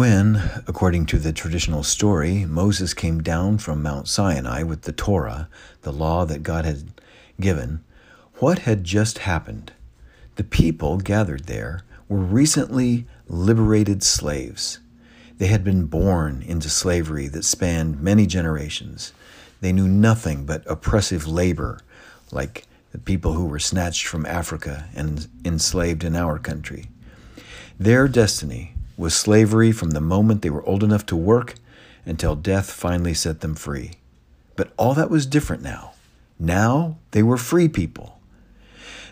When, according to the traditional story, Moses came down from Mount Sinai with the Torah, the law that God had given, what had just happened? The people gathered there were recently liberated slaves. They had been born into slavery that spanned many generations. They knew nothing but oppressive labor, like the people who were snatched from Africa and enslaved in our country. Their destiny was slavery from the moment they were old enough to work until death finally set them free. But all that was different now. Now they were free people.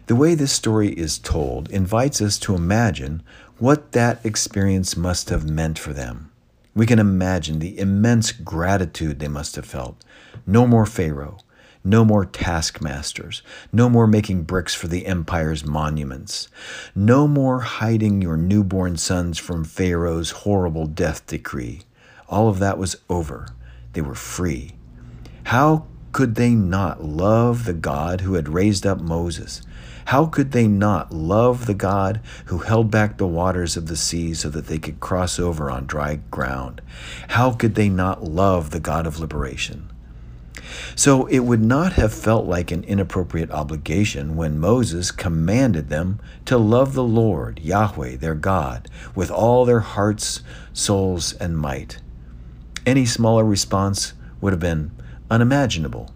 The way this story is told invites us to imagine what that experience must have meant for them. We can imagine the immense gratitude they must have felt. No more Pharaoh, no more taskmasters. No more making bricks for the empire's monuments. No more hiding your newborn sons from Pharaoh's horrible death decree. All of that was over. They were free. How could they not love the God who had raised up Moses? How could they not love the God who held back the waters of the sea so that they could cross over on dry ground? How could they not love the God of liberation? So it would not have felt like an inappropriate obligation when Moses commanded them to love the Lord, Yahweh, their God, with all their hearts, souls, and might. Any smaller response would have been unimaginable.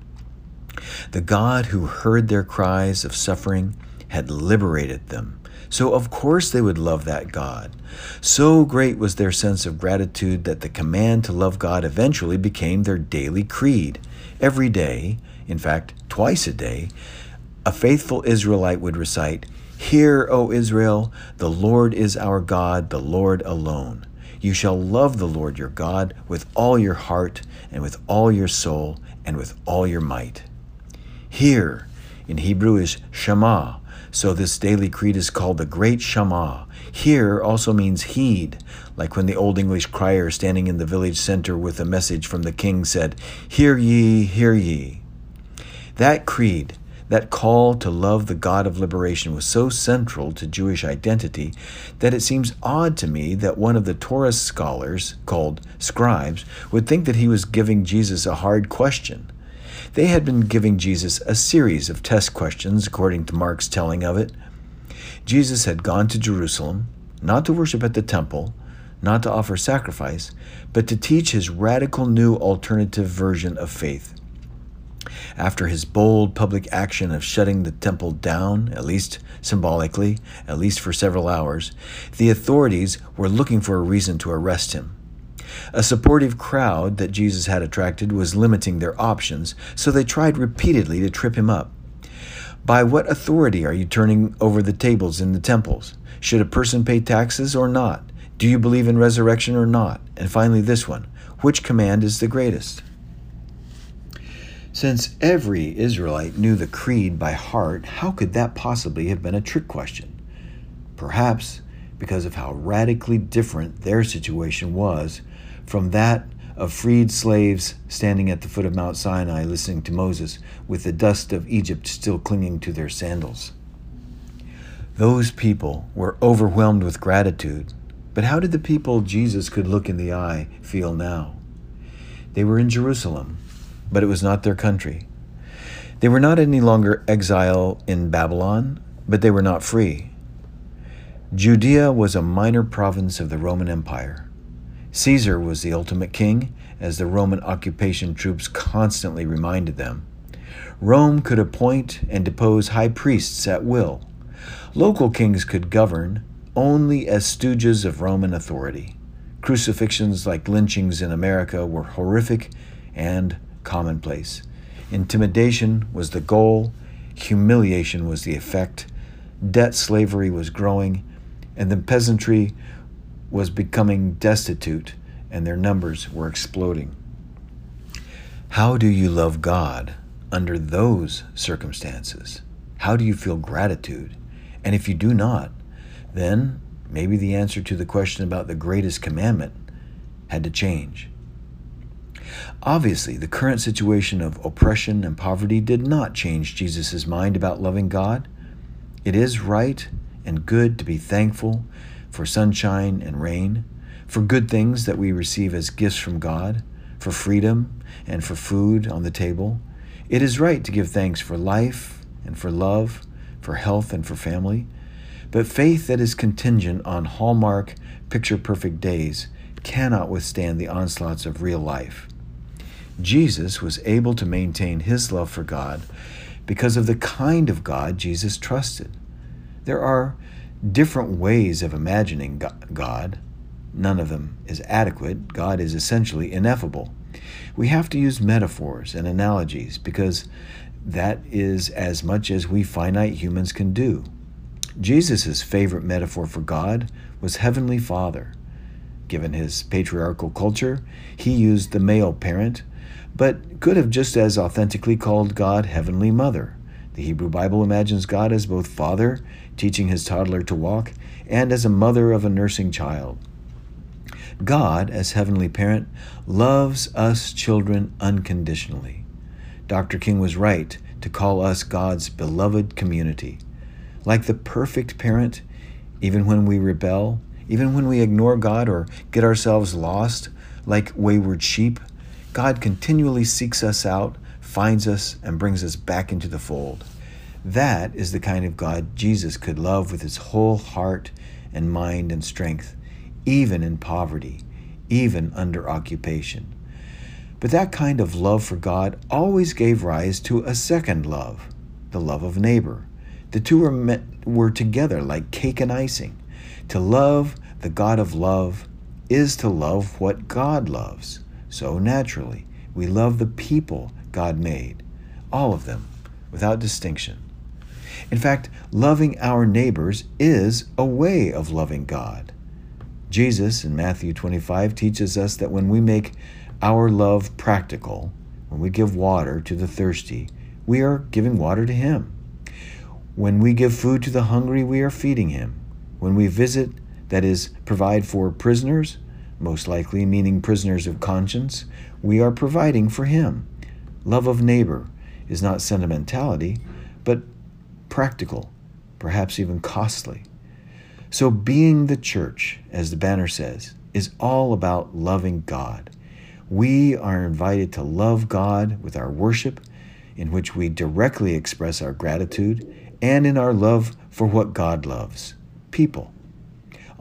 The God who heard their cries of suffering had liberated them. So, of course, they would love that God. So great was their sense of gratitude that the command to love God eventually became their daily creed. Every day, in fact, twice a day, a faithful Israelite would recite, Hear, O Israel, the Lord is our God, the Lord alone. You shall love the Lord your God with all your heart, and with all your soul, and with all your might. Hear, in Hebrew is Shema, so this daily creed is called the Great Shema. Hear also means heed, like when the Old English crier standing in the village center with a message from the king said, Hear ye, hear ye. That creed, that call to love the God of liberation was so central to Jewish identity that it seems odd to me that one of the Torah scholars, called scribes, would think that he was giving Jesus a hard question. They had been giving Jesus a series of test questions, according to Mark's telling of it. Jesus had gone to Jerusalem, not to worship at the temple, not to offer sacrifice, but to teach his radical new alternative version of faith. After his bold public action of shutting the temple down, at least symbolically, at least for several hours, the authorities were looking for a reason to arrest him. A supportive crowd that Jesus had attracted was limiting their options, so they tried repeatedly to trip him up. By what authority are you turning over the tables in the temples? Should a person pay taxes or not? Do you believe in resurrection or not? And finally, this one which command is the greatest? Since every Israelite knew the creed by heart, how could that possibly have been a trick question? Perhaps because of how radically different their situation was from that of freed slaves standing at the foot of Mount Sinai listening to Moses with the dust of Egypt still clinging to their sandals. Those people were overwhelmed with gratitude but how did the people Jesus could look in the eye feel now? They were in Jerusalem, but it was not their country. They were not any longer exile in Babylon, but they were not free. Judea was a minor province of the Roman Empire. Caesar was the ultimate king, as the Roman occupation troops constantly reminded them. Rome could appoint and depose high priests at will. Local kings could govern, only as stooges of Roman authority. Crucifixions like lynchings in America were horrific and commonplace. Intimidation was the goal, humiliation was the effect, debt slavery was growing, and the peasantry was becoming destitute and their numbers were exploding. How do you love God under those circumstances? How do you feel gratitude? And if you do not, then maybe the answer to the question about the greatest commandment had to change. Obviously, the current situation of oppression and poverty did not change Jesus' mind about loving God. It is right and good to be thankful for sunshine and rain, for good things that we receive as gifts from God, for freedom and for food on the table. It is right to give thanks for life and for love, for health and for family. But faith that is contingent on hallmark, picture perfect days cannot withstand the onslaughts of real life. Jesus was able to maintain his love for God because of the kind of God Jesus trusted. There are different ways of imagining God. None of them is adequate. God is essentially ineffable. We have to use metaphors and analogies because that is as much as we finite humans can do. Jesus' favorite metaphor for God was Heavenly Father. Given his patriarchal culture, he used the male parent, but could have just as authentically called God Heavenly Mother. The Hebrew Bible imagines God as both father, teaching his toddler to walk, and as a mother of a nursing child. God, as Heavenly Parent, loves us children unconditionally. Dr. King was right to call us God's beloved community. Like the perfect parent, even when we rebel, even when we ignore God or get ourselves lost like wayward sheep, God continually seeks us out, finds us, and brings us back into the fold. That is the kind of God Jesus could love with his whole heart and mind and strength even in poverty, even under occupation. But that kind of love for God always gave rise to a second love, the love of neighbor. The two were, met, were together like cake and icing. To love the God of love is to love what God loves. So naturally, we love the people God made, all of them, without distinction. In fact, loving our neighbors is a way of loving God. Jesus in Matthew 25 teaches us that when we make our love practical, when we give water to the thirsty, we are giving water to Him. When we give food to the hungry, we are feeding Him. When we visit, that is, provide for prisoners, most likely meaning prisoners of conscience, we are providing for Him. Love of neighbor is not sentimentality, but practical, perhaps even costly. So, being the church, as the banner says, is all about loving God. We are invited to love God with our worship, in which we directly express our gratitude, and in our love for what God loves people.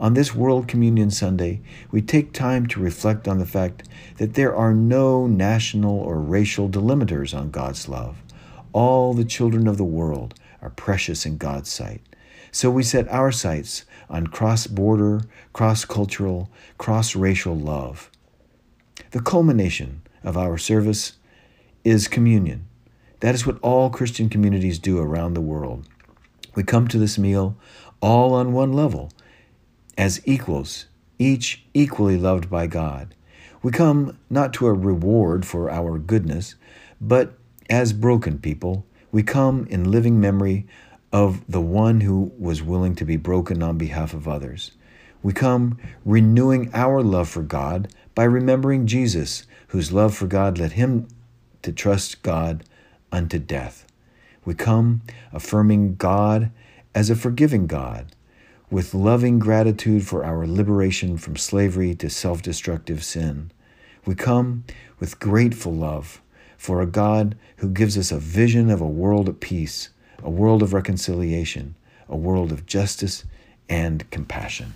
On this World Communion Sunday, we take time to reflect on the fact that there are no national or racial delimiters on God's love. All the children of the world are precious in God's sight. So we set our sights on cross border, cross cultural, cross racial love. The culmination of our service is communion. That is what all Christian communities do around the world. We come to this meal all on one level, as equals, each equally loved by God. We come not to a reward for our goodness, but as broken people, we come in living memory of the one who was willing to be broken on behalf of others. We come renewing our love for God by remembering Jesus, whose love for God led him to trust God unto death. We come affirming God as a forgiving God, with loving gratitude for our liberation from slavery to self destructive sin. We come with grateful love for a God who gives us a vision of a world at peace a world of reconciliation, a world of justice and compassion.